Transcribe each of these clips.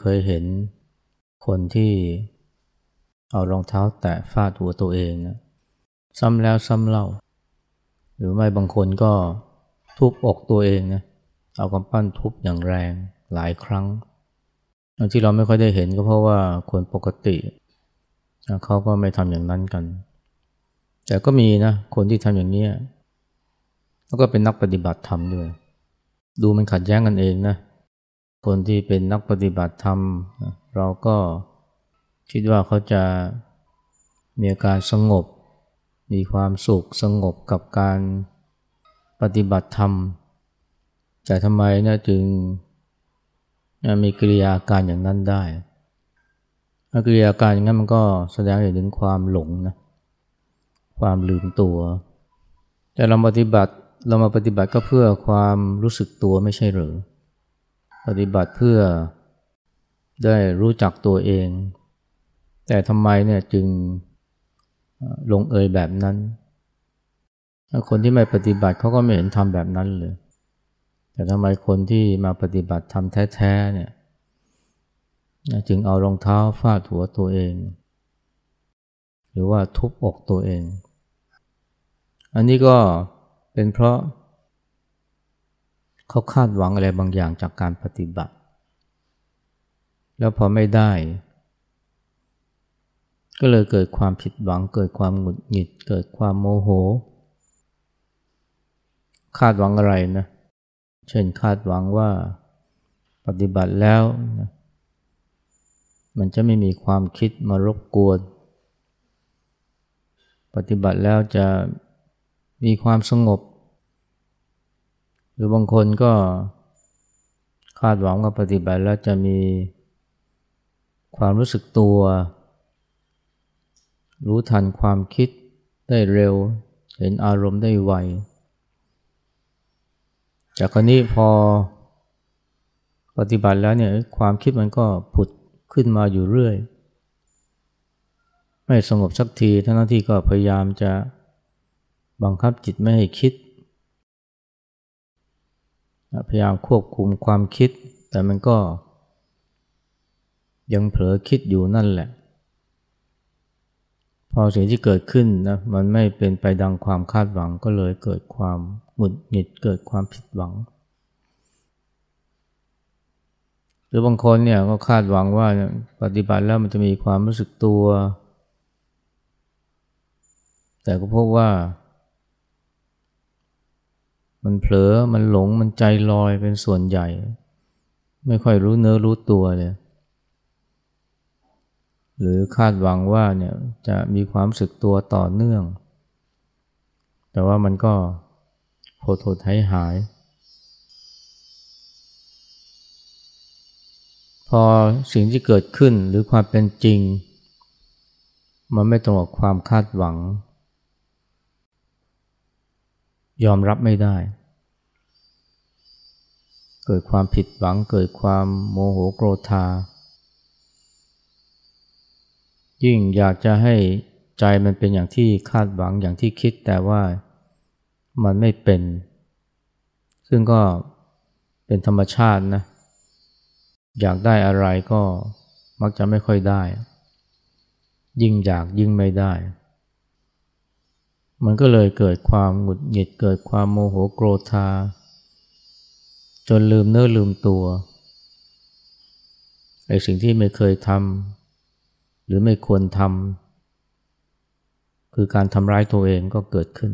เคยเห็นคนที่เอารองเท้าแตะฟาดหัวตัวเองนะซ้ำแล้วซ้ำเล่า หรือไม่บางคนก็ทุบอกตัวเองนะเอากำปั้นทุบอย่างแรงหลายครั้งที่เราไม่ค่อยได้เห็นก็เพราะว่าคนปกติเขาก็ไม่ทำอย่างนั้นกัน แต่ก็มีนะคนที่ทำอย่างนี้แล้วก็เป็นนักปฏิบัติธรรมด้วย ดูมันขัดแย้งกันเองนะ คนที่เป็นนักปฏิบัติธรรม เราก็คิดว่าเขาจะมีอาการสงบ มีความสุขสงบกับการปฏิบัติธรรม แต่ทำไมนะจึงมีกิริยาการอย่างนั้นได้กิริยาการอย่างนั้นมันก็แสดงให้ถึงความหลงนะความลืมตัว แต่เราปฏิบัติเรามาปฏิบัติก็เพื่อความรู้สึกตัวไม่ใช่หรือ ปฏิบัติเพื่อได้รู้จักตัวเอง แต่ทำไมเนี่ยจึงลงเอยแบบนั้น คนที่ไม่ปฏิบัติเขาก็ไม่เห็นทำแบบนั้นเลย แต่ทำไมคนที่มาปฏิบัติทำแท้ๆเนี่ยจึงเอารองเท้าฟาดหัวตัวเอง หรือว่าทุบอกตัวเอง อันนี้ก็เป็นเพราะ เขาคาดหวังอะไรบางอย่างจากการปฏิบัติ แล้วพอไม่ได้ ก็เลยเกิดความผิดหวัง เกิดความหงุดหงิด เกิดความโมโห คาดหวังอะไรนะ เช่นคาดหวังว่าปฏิบัติแล้วนะมันจะไม่มีความคิดมารบกวน ปฏิบัติแล้วจะมีความสงบ หรือบางคนก็คาดหวังว่าปฏิบัติแล้วจะมีความรู้สึกตัว รู้ทันความคิดได้เร็ว เห็นอารมณ์ได้ไว จากคนี้พอปฏิบัติแล้วเนี่ยความคิดมันก็ผุดขึ้นมาอยู่เรื่อย ไม่สงบสักทีทั้งที่ก็พยายามจะบังคับจิตไม่ให้คิด พยายามควบคุมความคิด แต่มันก็ ยังเผลอคิดอยู่นั่นแหละ พอสิ่งที่เกิดขึ้นนะมันไม่เป็นไปดังความคาดหวังก็เลยเกิดความหงุดหงิดเกิดความผิดหวัง หรือบางคนเนี่ยก็คาดหวังว่าปฏิบัติแล้วมันจะมีความรู้สึกตัว แต่ก็พบว่า มันเผลอมันหลงมันใจลอยเป็นส่วนใหญ่ ไม่ค่อยรู้เนื้อรู้ตัวเลยหรือคาดหวังว่าเนี่ยจะมีความสึกตัวต่อเนื่อง แต่ว่ามันก็โผล่โถไทหาย พอสิ่งที่เกิดขึ้นหรือความเป็นจริง มันไม่ตรงกับความคาดหวัง ยอมรับไม่ได้ เกิดความผิดหวังเกิดความโมโหโกรธา ยิ่งอยากจะให้ใจมันเป็นอย่างที่คาดหวังอย่างที่คิดแต่ว่ามันไม่เป็น ซึ่งก็เป็นธรรมชาตินะ อยากได้อะไรก็มักจะไม่ค่อยได้ ยิ่งอยากยิ่งไม่ได้ มันก็เลยเกิดความหงุดหงิดเกิดความโมโหโกรธา จนลืมเนื้อลืมตัวไอ้สิ่งที่ไม่เคยทำหรือไม่ควรทำคือการทำร้ายตัวเองก็เกิดขึ้น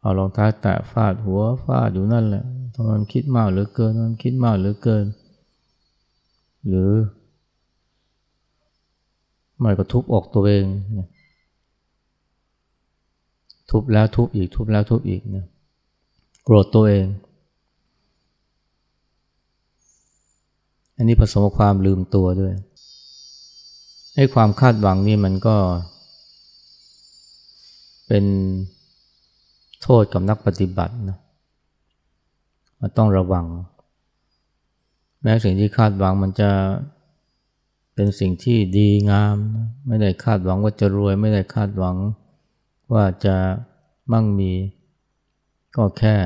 เอารองเท้าแตะฟาดหัวฟาดอยู่นั่นแหละทำไมมันคิดมากเหลือเกินมันคิดมากเหลือเกิน หรือไม่ก็ทุบอกตัวเองนะทุบแล้วทุบอีกทุบแล้วทุบอีกนะโกรธตัวเอง อันนี้ผสมกับความลืมตัวด้วยให้ความคาดหวังนี่มันก็ เป็นโทษกับนักปฏิบัตินะมันต้องระวัง แม้สิ่งที่คาดหวังมันจะเป็นสิ่งที่ดีงาม ไม่ได้คาดหวังว่าจะรวย ไม่ได้คาดหวังว่าจะมั่งมี ก็แค่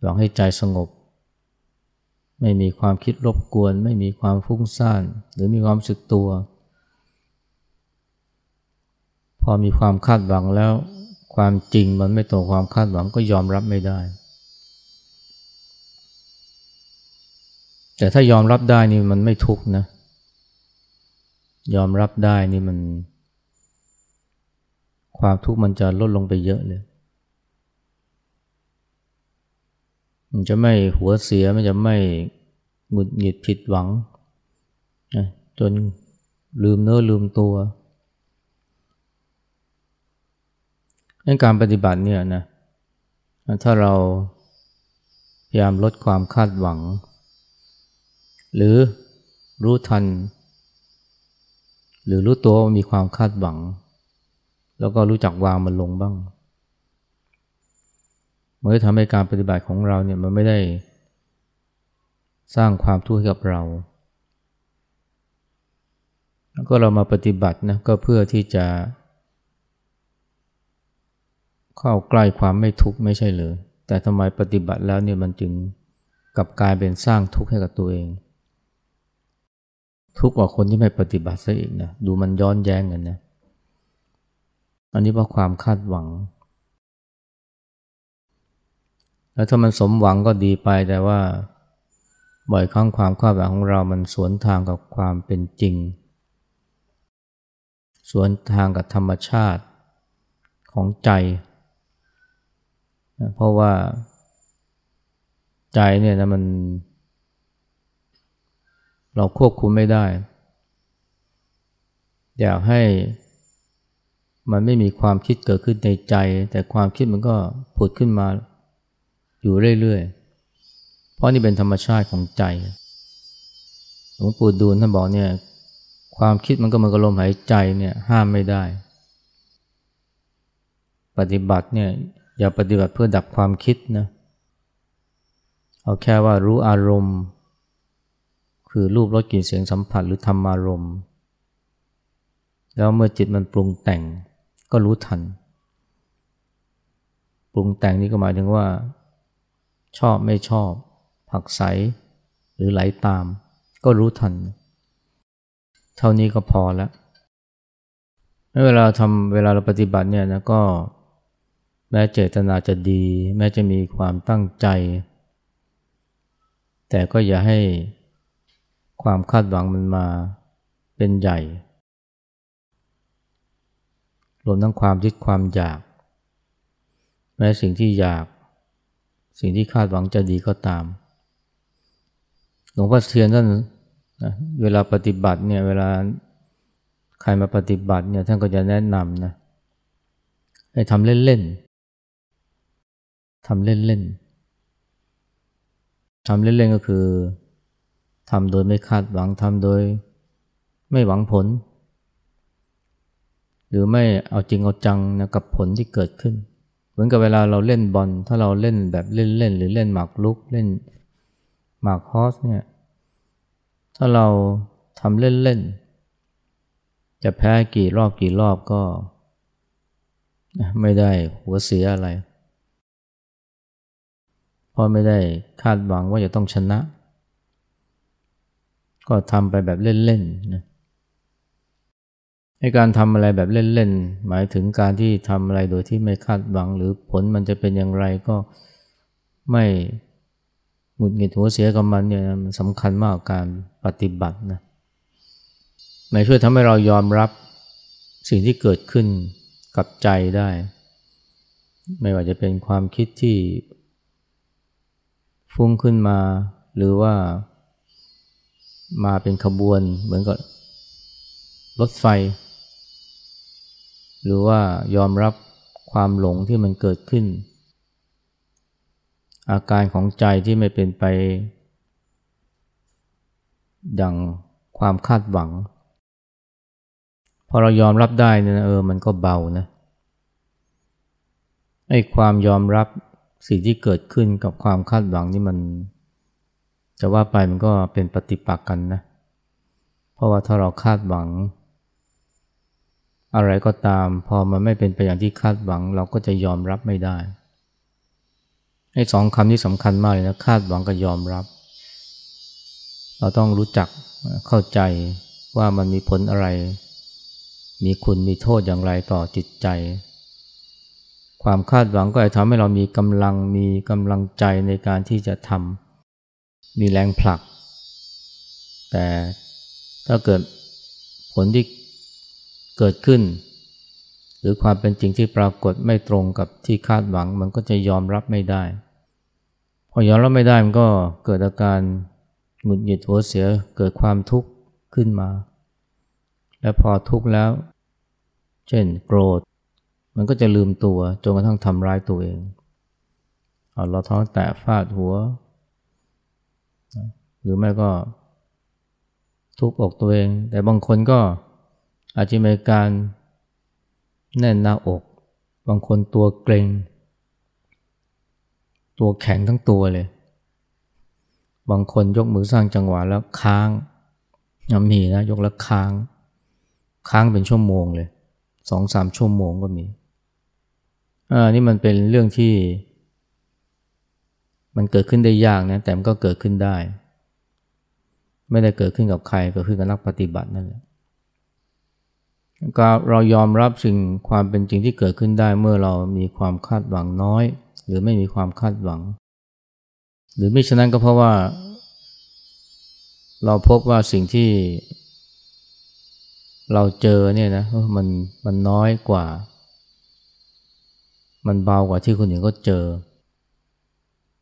หวังให้ใจสงบ ไม่มีความคิดรบกวน ไม่มีความฟุ้งซ่าน หรือมีความสึกตัว พอมีความคาดหวังแล้ว ความจริงมันไม่ตรงความคาดหวังก็ยอมรับไม่ได้ แต่ถ้ายอมรับได้นี่มันไม่ทุกนะ ยอมรับได้นี่มัน ความทุกข์มันจะลดลงไปเยอะเลย มันจะไม่หัวเสียมันจะไม่หงุดหงิดผิดหวังจนลืมเนื้อลืมตัวในการปฏิบัติเนี่ยนะถ้าเราพยายามลดความคาดหวัง หรือรู้ทัน หรือรู้ตัวว่ามีความคาดหวัง แล้วก็รู้จักวางมันลงบ้าง มันจะทำให้การปฏิบัติของเราเนี่ยมันไม่ได้สร้างความทุกข์ให้กับเราแล้วก็เรามาปฏิบัตินะก็เพื่อที่จะ เข้าใกล้ความไม่ทุกข์ไม่ใช่เลยแต่ทำไมปฏิบัติแล้วเนี่ยมันจึงกลับกลายเป็นสร้างทุกข์ให้กับตัวเอง ทุกข์กว่าคนที่ไม่ปฏิบัติซะอีกนะดูมันย้อนแย้งกันนะอันนี้เพราะความคาดหวัง แล้วถ้ามันสมหวังก็ดีไปแต่ว่า บ่อยครั้งความคาดหวังของเรามันสวนทางกับความเป็นจริง สวนทางกับธรรมชาติของใจ เพราะว่าใจเนี่ยนะมัน เราควบคุมไม่ได้ อยากให้มันไม่มีความคิดเกิดขึ้นในใจ แต่ความคิดมันก็ผุดขึ้นมา อยู่เรื่อยๆ เพราะนี่เป็นธรรมชาติของใจ หลวงปู่ดูลท่านบอกเนี่ย ความคิดมันก็มันก็ลมหายใจเนี่ยห้ามไม่ได้ ปฏิบัติเนี่ยอย่าปฏิบัติเพื่อดับความคิดนะ เอาแค่ว่ารู้อารมณ์ คือรูปรสกลิ่นเสียงสัมผัสหรือธรรมารมณ์แล้วเมื่อจิตมันปรุงแต่งก็รู้ทัน ปรุงแต่งนี่ก็หมายถึงว่า ชอบไม่ชอบ ผักใส หรือไหลาตาม ก็รู้ทัน เท่านี้ก็พอแล้วเวลาทำเวลาเราปฏิบัติเนี่ยนะก็แม้เจตนาจะดี แม้จะมีความตั้งใจ แต่ก็อย่าให้ความคาดหวังมันมาเป็นใหญ่ รวมทั้งความยึดความอยาก แม้สิ่งที่อยาก สิ่งที่คาดหวังจะดีก็ตาม หลวงพ่อเทียนท่านนะเวลาปฏิบัติเนี่ยเวลาใครมาปฏิบัติเนี่ยท่านก็จะแนะนำนะให้ทำเล่นๆทำเล่นๆทำเล่นๆก็คือทำโดยไม่คาดหวังทำโดยไม่หวังผล หรือไม่เอาจริงเอาจังนะกับผลที่เกิดขึ้น เหมือนกับเวลาเราเล่นบอล ถ้าเราเล่นแบบเล่นๆหรือเล่นหมากลุกเล่นหมากฮอสเนี่ย ถ้าเราทำเล่นๆจะแพ้กี่รอบกี่รอบก็ ไม่ได้หัวเสียอะไรเพราะไม่ได้คาดหวังว่าจะต้องชนะ ก็ทำไปแบบเล่นๆนะ ให้การทำอะไรแบบเล่นๆ หมายถึงการที่ทำอะไรโดยที่ไม่คาดหวัง หรือผลมันจะเป็นอย่างไรก็ไม่หงุดหงิดหัวเสียกับมันเนี่ยมันสำคัญมากการปฏิบัตินะม่ช่วยทำให้เรายอมรับสิ่งที่เกิดขึ้นกับใจได้ ไม่ว่าจะเป็นความคิดที่ฟุ้งขึ้นมา หรือว่ามาเป็นขบวนเหมือนกับรถไฟ หรือว่ายอมรับความหลงที่มันเกิดขึ้น อาการของใจที่ไม่เป็นไป ดังความคาดหวัง พอเรายอมรับได้เนี่ยเออมันก็เบานะไอ้ความยอมรับสิ่งที่เกิดขึ้นกับความคาดหวังนี่มัน จะว่าไปมันก็เป็นปฏิปักษ์กันนะ เพราะว่าถ้าเราคาดหวัง อะไรก็ตามพอมันไม่เป็นไปอย่างที่คาดหวัง เราก็จะยอมรับไม่ได้ไอ้สองคำนี้สำคัญมากเลยนะคาดหวังกับยอมรับ เราต้องรู้จักเข้าใจว่ามันมีผลอะไร มีคุณมีโทษอย่างไรต่อจิตใจ ความคาดหวังก็จะทำให้เรามีกำลังมีกำลังใจในการที่จะทำมีแรงผลัก แต่ถ้าเกิดผลที่ เกิดขึ้น หรือความเป็นจริงที่ปรากฏไม่ตรงกับที่คาดหวัง มันก็จะยอมรับไม่ได้ พอยอมรับไม่ได้มันก็เกิดอาการหงุดหงิดหัวเสียเกิดความทุกข์ขึ้นมา และพอทุกข์แล้ว เช่นโกรธ มันก็จะลืมตัวจนกระทั่งทำร้ายตัวเองเอาเราท้องแตะฟาดหัว หรือไม่ก็ทุบอกตัวเอง แต่บางคนก็ อาจจะมีการแน่นหน้าอก บางคนตัวเกรงตัวแข็งทั้งตัวเลย บางคนยกมือสร้างจังหวะแล้วค้างยังมีนะยกแล้วค้าง ค้างเป็นชั่วโมงเลยสองสามชั่วโมงก็มีอ่านี่มันเป็นเรื่องที่ มันเกิดขึ้นได้ยากนะ แต่มันก็เกิดขึ้นได้ ไม่ได้เกิดขึ้นกับใครเกิดขึ้นกับนักปฏิบัตินั่นแหละ ก็เรายอมรับสิ่งความเป็นจริงที่เกิดขึ้นได้เมื่อเรามีความคาดหวังน้อย หรือไม่มีความคาดหวัง หรือไม่ฉะนั้นก็เพราะว่า เราพบว่าสิ่งที่ เราเจอเนี่ยนะมันมันน้อยกว่า มันเบากว่าที่คนอื่นก็เจอ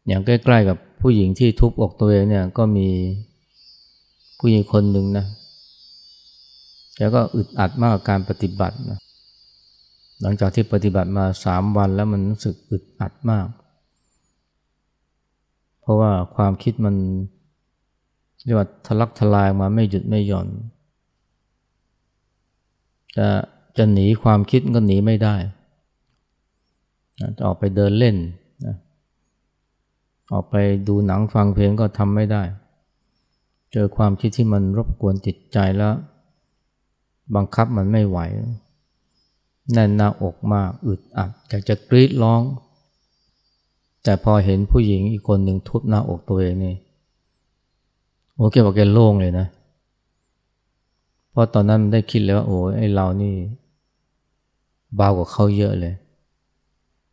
อย่างใกล้ ๆ กับผู้หญิงที่ทุบอกตัวเองเนี่ยก็มีผู้หญิงคนหนึ่งนะ แล้วก็อึดอัดมากกับการปฏิบัตินะหลังจากที่ปฏิบัติมาสามวันแล้วมันรู้สึกอึดอัดมาก เพราะว่าความคิดมันเรียกว่าทะลักทลายมาไม่หยุดไม่หย่อน จะจะหนีความคิดก็หนีไม่ได้จะออกไปเดินเล่นนะออกไปดูหนังฟังเพลงก็ทำไม่ได้ เจอความคิดที่มันรบกวนจิตใจแล้ว บังคับมันไม่ไหว แน่นหน้าอกมากอึดอัดอยากจะกรีดร้อง แต่พอเห็นผู้หญิงอีกคนหนึ่งทุบหน้าอกตัวเองนี่โอ้แกบอกแกโล่งเลยนะ เพราะตอนนั้นได้คิดเลยว่าโอ้ไอเรานี่เบากว่าเขาเยอะเลย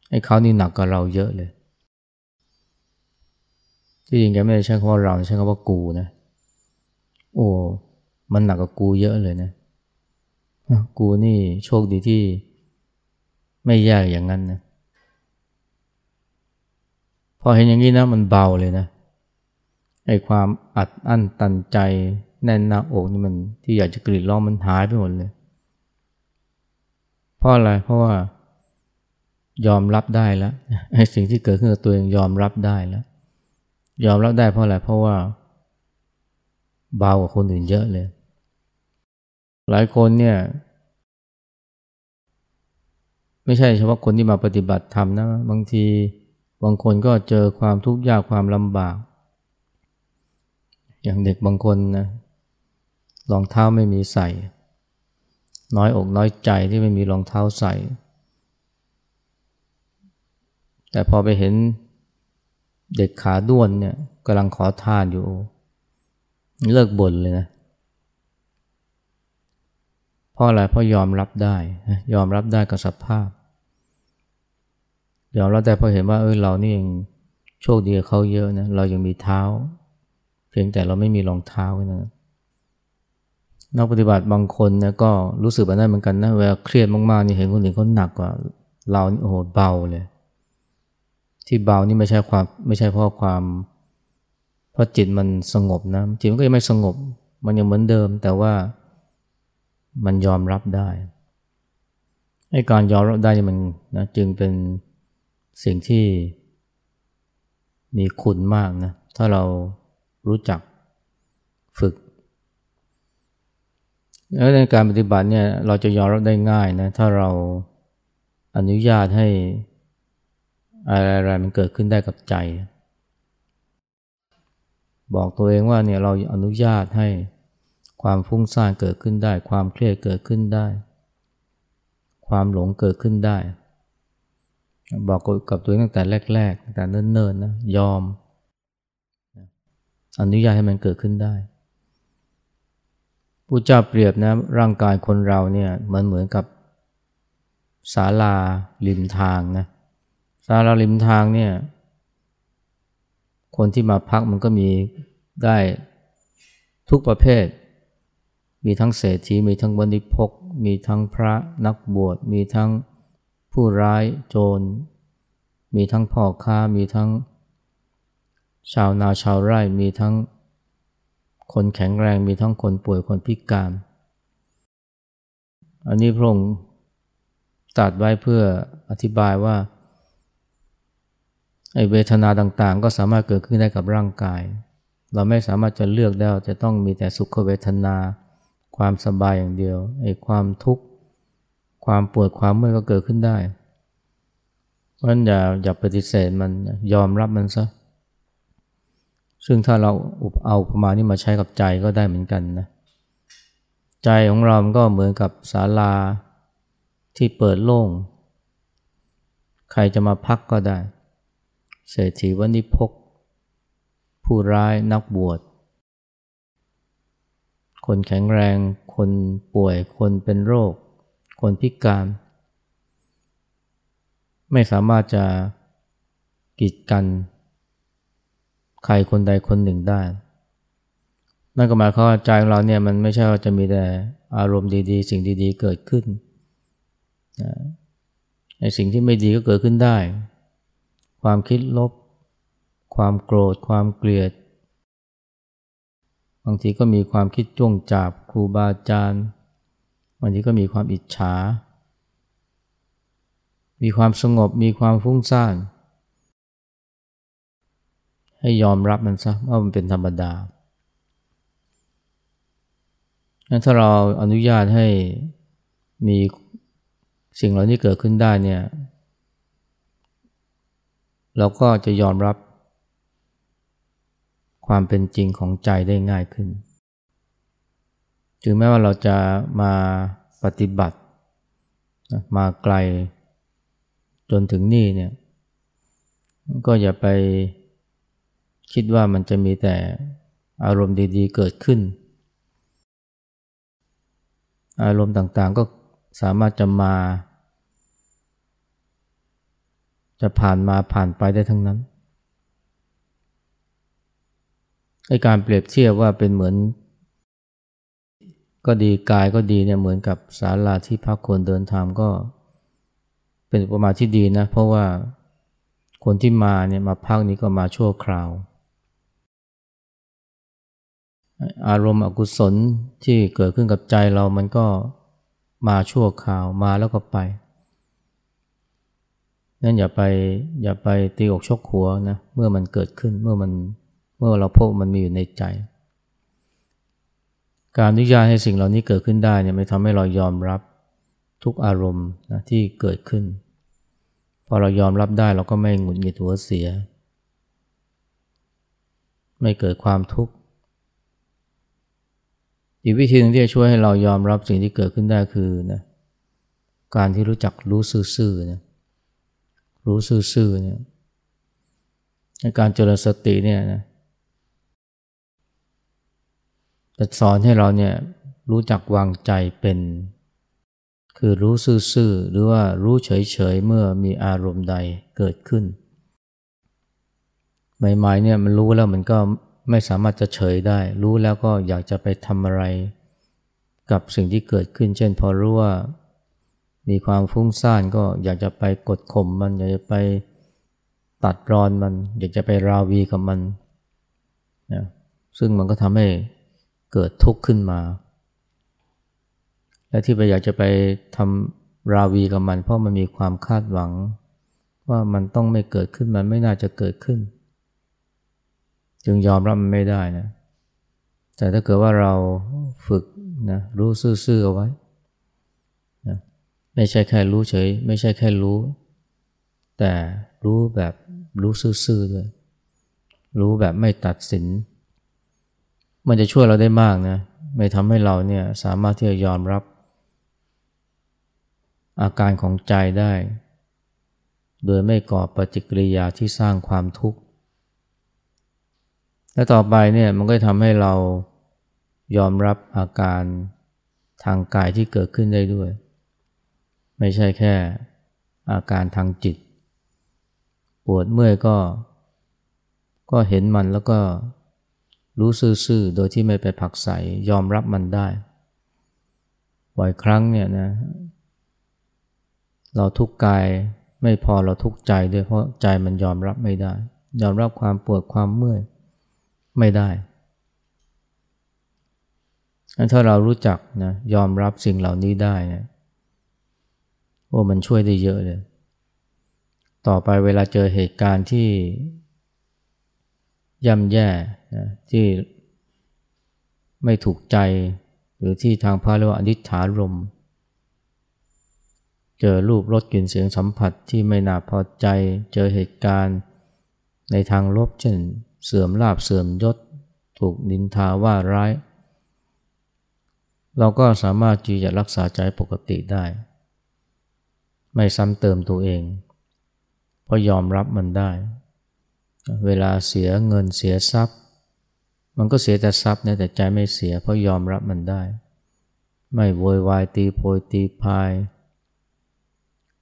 ไอ้เขานี่หนักกว่าเราเยอะเลย ที่จริงแกไม่ได้ใช้คำว่าเราใช้คำว่ากูนะ โอ้ มันหนักกว่ากูเยอะเลยนะ กูนี่โชคดีที่ไม่แย่อย่างนั้นนะพอเห็นอย่างนี้นะมันเบาเลยนะไอ้ความอัดอั้นตันใจแน่นหน้าอกนี่มันที่อยากจะกรีดร้องมันหายไปหมดเลยเพราะอะไรเพราะว่ายอมรับได้แล้วไอ้สิ่งที่เกิดขึ้นกับตัวเองยอมรับได้แล้ว ยอมรับได้เพราะอะไรเพราะว่าเบากว่าคนอื่นเยอะเลย หลายคนเนี่ยไม่ใช่เฉพาะคนที่มาปฏิบัติธรรมนะ บางทีบางคนก็เจอความทุกข์ยากความลำบาก อย่างเด็กบางคนนะรองเท้าไม่มีใส่ น้อยอกน้อยใจที่ไม่มีรองเท้าใส่ แต่พอไปเห็นเด็กขาด้วนเนี่ยกำลังขอทานอยู่ เลิกบ่นเลยนะ เพราะอะไรเพราะยอมรับได้ ยอมรับได้กับสภาพ ยอมรับได้เพราะเห็นว่าเออเรานี่ยังโชคดีกับเขาเยอะนะเรายังมีเท้า เพียงแต่เราไม่มีรองเท้านะนักปฏิบัติบางคนนะก็รู้สึกแบบนั้นเหมือนกันนะเวลาเครียดมากๆนี่เห็นคนอื่นเขาหนักกว่า เรานี่โอ้โหเบาเลย ที่เบานี่ไม่ใช่ความไม่ใช่เพราะความเพราะจิตมันสงบนะจิตมันก็ยังไม่สงบ มันยังเหมือนเดิม แต่ว่า มันยอมรับได้ไอ้การยอมรับได้มันนะจึงเป็นสิ่งที่มีคุณมากนะถ้าเรารู้จักฝึก แล้วในการปฏิบัติเนี่ยเราจะยอมรับได้ง่ายนะถ้าเราอนุญาตให้อะไรๆมันเกิดขึ้นได้กับใจ บอกตัวเองว่าเนี่ยเราอนุญาตให้ ความฟุ้งซ่านเกิดขึ้นได้ ความเครียดเกิดขึ้นได้ ความหลงเกิดขึ้นได้ บอกกับตัวเองตั้งแต่แรกๆตั้งแต่เนิ่นๆนะยอมอนุญาตให้มันเกิดขึ้นได้ผู้เจ้าเปรียบนะร่างกายคนเราเนี่ยมันเหมือนกับศาลาริมทางนะศาลาริมทางเนี่ยคนที่มาพักมันก็มีได้ทุกประเภท มีทั้งเศรษฐีมีทั้งบริพก มีทั้งพระนักบวช มีทั้งผู้ร้ายโจร มีทั้งพ่อค้า มีทั้ง ชาวนาชาวไร่ มีทั้งคนแข็งแรง มีทั้งคนป่วยคนพิการ อันนี้พระองค์ตัดไว้เพื่ออธิบายว่าไอเวทนาต่างๆ ก็สามารถเกิดขึ้นได้กับร่างกาย เราไม่สามารถจะเลือกได้จะต้องมีแต่สุขเวทนา ความสบายอย่างเดียวไอ้ความทุกข์ความปวดความเมื่อยก็เกิดขึ้นได้ เพราะฉะนั้นอย่าอย่าปฏิเสธมันยอมรับมันซะซึ่งถ้าเราเอาประมาณนี้มาใช้กับใจก็ได้เหมือนกันนะใจของเราก็เหมือนกับศาลาที่เปิดโล่ง ใครจะมาพักก็ได้ เศรษฐีวันิพก ผู้ร้ายนักบวช คนแข็งแรง คนป่วย คนเป็นโรค คนพิการ ไม่สามารถจะกีดกัน ใครคนใดคนหนึ่งได้ นั่นก็หมายความว่าใจของเราเนี่ยมันไม่ใช่ว่าจะมีแต่อารมณ์ดีๆ สิ่งดีๆ เกิดขึ้นในสิ่งที่ไม่ดีก็เกิดขึ้นได้ ความคิดลบ ความโกรธ ความเกลียด บางทีก็มีความคิดจ้วงจับครูบาอาจารย์บางทีก็มีความอิจฉา มีความสงบมีความฟุ้งซ่าน ให้ยอมรับมันซะว่ามันเป็นธรรมดางั้นถ้าเราอนุญาตให้มีสิ่งเหล่านี้เกิดขึ้นได้เนี่ย เราก็จะยอมรับ ความเป็นจริงของใจได้ง่ายขึ้น ถึงแม้ว่าเราจะมาปฏิบัติมาไกลจนถึงนี่เนี่ย ก็อย่าไปคิดว่ามันจะมีแต่อารมณ์ดีๆเกิดขึ้น อารมณ์ต่างๆก็สามารถจะมา จะผ่านมาผ่านไปได้ทั้งนั้น ไอการเปรียบเทียบว่าเป็นเหมือน ก็ดีกายก็ดีเนี่ยเหมือนกับศาลาที่พักคนเดินทางก็ เป็นประมาณที่ดีนะ เพราะว่าคนที่มาเนี่ยมาพักนี้ก็มาชั่วคราว อารมณ์อกุศลที่เกิดขึ้นกับใจเรามันก็มาชั่วคราวมาแล้วก็ไปนั่นอย่าไปอย่าไปตีอกชกหัวนะเมื่อมันเกิดขึ้นเมื่อมัน เมื่อเราพบมันมีอยู่ในใจ การอนุญาตให้สิ่งเหล่านี้เกิดขึ้นได้เนี่ยไม่ทำให้เรายอมรับทุกอารมณ์นะที่เกิดขึ้น พอเรายอมรับได้เราก็ไม่หงุดหงิดหัวเสีย ไม่เกิดความทุกข์อีกวิธีหนึ่งที่จะช่วยให้เรายอมรับสิ่งที่เกิดขึ้นได้คือนะการที่รู้จักรู้ซื่อๆนะรู้ซื่อๆเนี่ยในการเจริญสติเนี่ยนะ จะสอนให้เราเนี่ยรู้จักวางใจเป็น คือรู้ซื่อๆหรือว่ารู้เฉยๆเมื่อมีอารมณ์ใดเกิดขึ้น ใหม่ๆเนี่ยมันรู้แล้วมันก็ไม่สามารถจะเฉยได้ รู้แล้วก็อยากจะไปทำอะไร กับสิ่งที่เกิดขึ้น เช่นพอรู้ว่า มีความฟุ้งซ่านก็อยากจะไปกดข่มมัน อยากจะไปตัดรอนมัน อยากจะไปราวีกับมันนะซึ่งมันก็ทำให้ เกิดทุกข์ขึ้นมา และที่ไปอยากจะไปทำราวีกับมันเพราะมันมีความคาดหวัง ว่ามันต้องไม่เกิดขึ้นมันไม่น่าจะเกิดขึ้น จึงยอมรับมันไม่ได้นะ แต่ถ้าเกิดว่าเราฝึกนะรู้ซื่อๆเอาไว้นะไม่ใช่แค่รู้เฉย ไม่ใช่แค่รู้ แต่รู้แบบรู้ซื่อๆด้วยรู้แบบไม่ตัดสิน มันจะช่วยเราได้มากนะไม่ทำให้เราเนี่ยสามารถที่จะยอมรับ อาการของใจได้ โดยไม่ก่อปฏิกิริยาที่สร้างความทุกข์ และต่อไปเนี่ยมันก็ทำให้เรายอมรับอาการทางกายที่เกิดขึ้นได้ด้วย ไม่ใช่แค่อาการทางจิต ปวดเมื่อยก็ ก็เห็นมันแล้วก็ รู้ซื่อๆ โดยที่ไม่ไปผักใสยอมรับมันได้ บ่อยครั้งเนี่ยนะ เราทุกข์กายไม่พอเราทุกข์ใจด้วยเพราะใจมันยอมรับไม่ได้ ยอมรับความปวดความเมื่อยไม่ได้ถ้าเรารู้จักนะยอมรับสิ่งเหล่านี้ได้นะโอ้มันช่วยได้เยอะเลย ต่อไปเวลาเจอเหตุการณ์ที่ ย่ำแย่นะที่ไม่ถูกใจ หรือที่ทางพระเรียกว่าอนิจฐารม เจอรูปรสกลิ่นเสียงสัมผัสที่ไม่น่าพอใจ เจอเหตุการณ์ในทางลบเช่น เสื่อมลาบเสื่อมยศ ถูกนินทาว่าร้าย เราก็สามารถที่จะรักษาใจปกติได้ ไม่ซ้ำเติมตัวเอง เพราะยอมรับมันได้ เวลาเสียเงินเสียทรัพย์ มันก็เสียแต่ทรัพย์นะแต่ใจไม่เสียเพราะยอมรับมันได้ ไม่โวยวายตีโพยตีพาย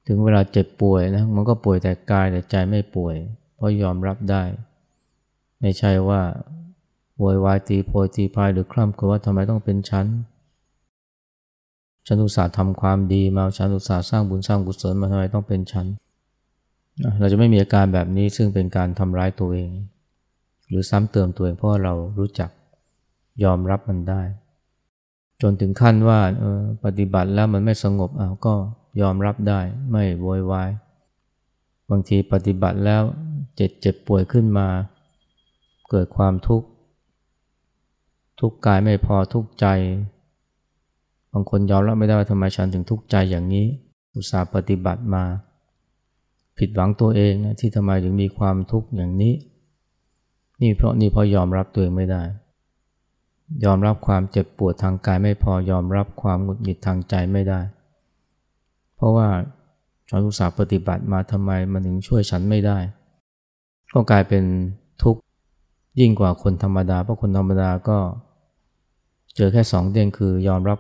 ถึงเวลาเจ็บป่วยนะมันก็ป่วยแต่กายแต่ใจไม่ป่วย เพราะยอมรับได้ ไม่ใช่ว่าโวยวายตีโพยตีพายหรือคร่ำคือว่าทำไมต้องเป็นฉันฉันอุตส่าห์ทำความดีมาฉันอุตส่าห์สร้างบุญสร้างกุศลมาทำไมต้องเป็นฉัน เราจะไม่มีอาการแบบนี้ซึ่งเป็นการทำร้ายตัวเอง หรือซ้ำเติมตัวเองเพราะเรารู้จักยอมรับมันได้ จนถึงขั้นว่าปฏิบัติแล้วมันไม่สงบอ้าวก็ยอมรับได้ไม่โวยวายบางทีปฏิบัติแล้วเจ็บเจ็บป่วยขึ้นมา เกิดความทุกข์ ทุกข์กายไม่พอทุกข์ใจ บางคนยอมรับไม่ได้ว่าทำไมฉันถึงทุกข์ใจอย่างนี้ อุตส่าห์ปฏิบัติมา ผิดหวังตัวเองนะที่ทำไมถึงมีความทุกข์อย่างนี้ นี่เพราะนี่เพราะยอมรับตัวเองไม่ได้ ยอมรับความเจ็บปวดทางกายไม่พอยอมรับความหงุดหงิดทางใจไม่ได้ เพราะว่าฉันอุตส่าห์ปฏิบัติมาทำไมมันถึงช่วยฉันไม่ได้ ก็กลายเป็นทุกข์ยิ่งกว่าคนธรรมดาเพราะคนธรรมดาก็เจอแค่สองเดือนคือยอมรับ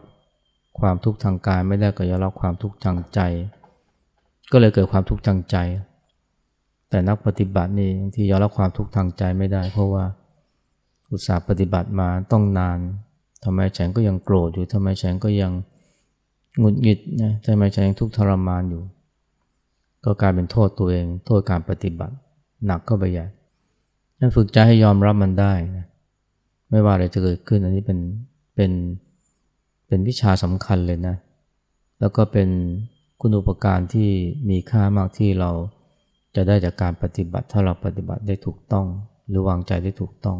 ความทุกข์ทางกายไม่ได้ก็ยอมรับความทุกข์ทางใจ ก็เลยเกิดความทุกข์ทางใจ แต่นักปฏิบัตินี่ที่ยอมรับความทุกข์ทางใจไม่ได้ เพราะว่าอุตสาห์ปฏิบัติมาต้องนานทำไมฉันก็ยังโกรธอยู่ทำไมฉันก็ยังหงุดหงิดนะทำไมฉันยังทุกข์ทรมานอยู่ ก็กลายเป็นโทษตัวเอง โทษการปฏิบัติ หนักก็ไปใหญ่นั่นฝึกใจให้ยอมรับมันได้นะไม่ว่าอะไรจะเกิดขึ้นอันนี้เป็นเป็นเป็นวิชาสำคัญเลยนะ แล้วก็เป็น คุณอุปการที่มีค่ามากที่เราจะได้จากการปฏิบัติ ถ้าเราปฏิบัติได้ถูกต้อง หรือวางใจได้ถูกต้อง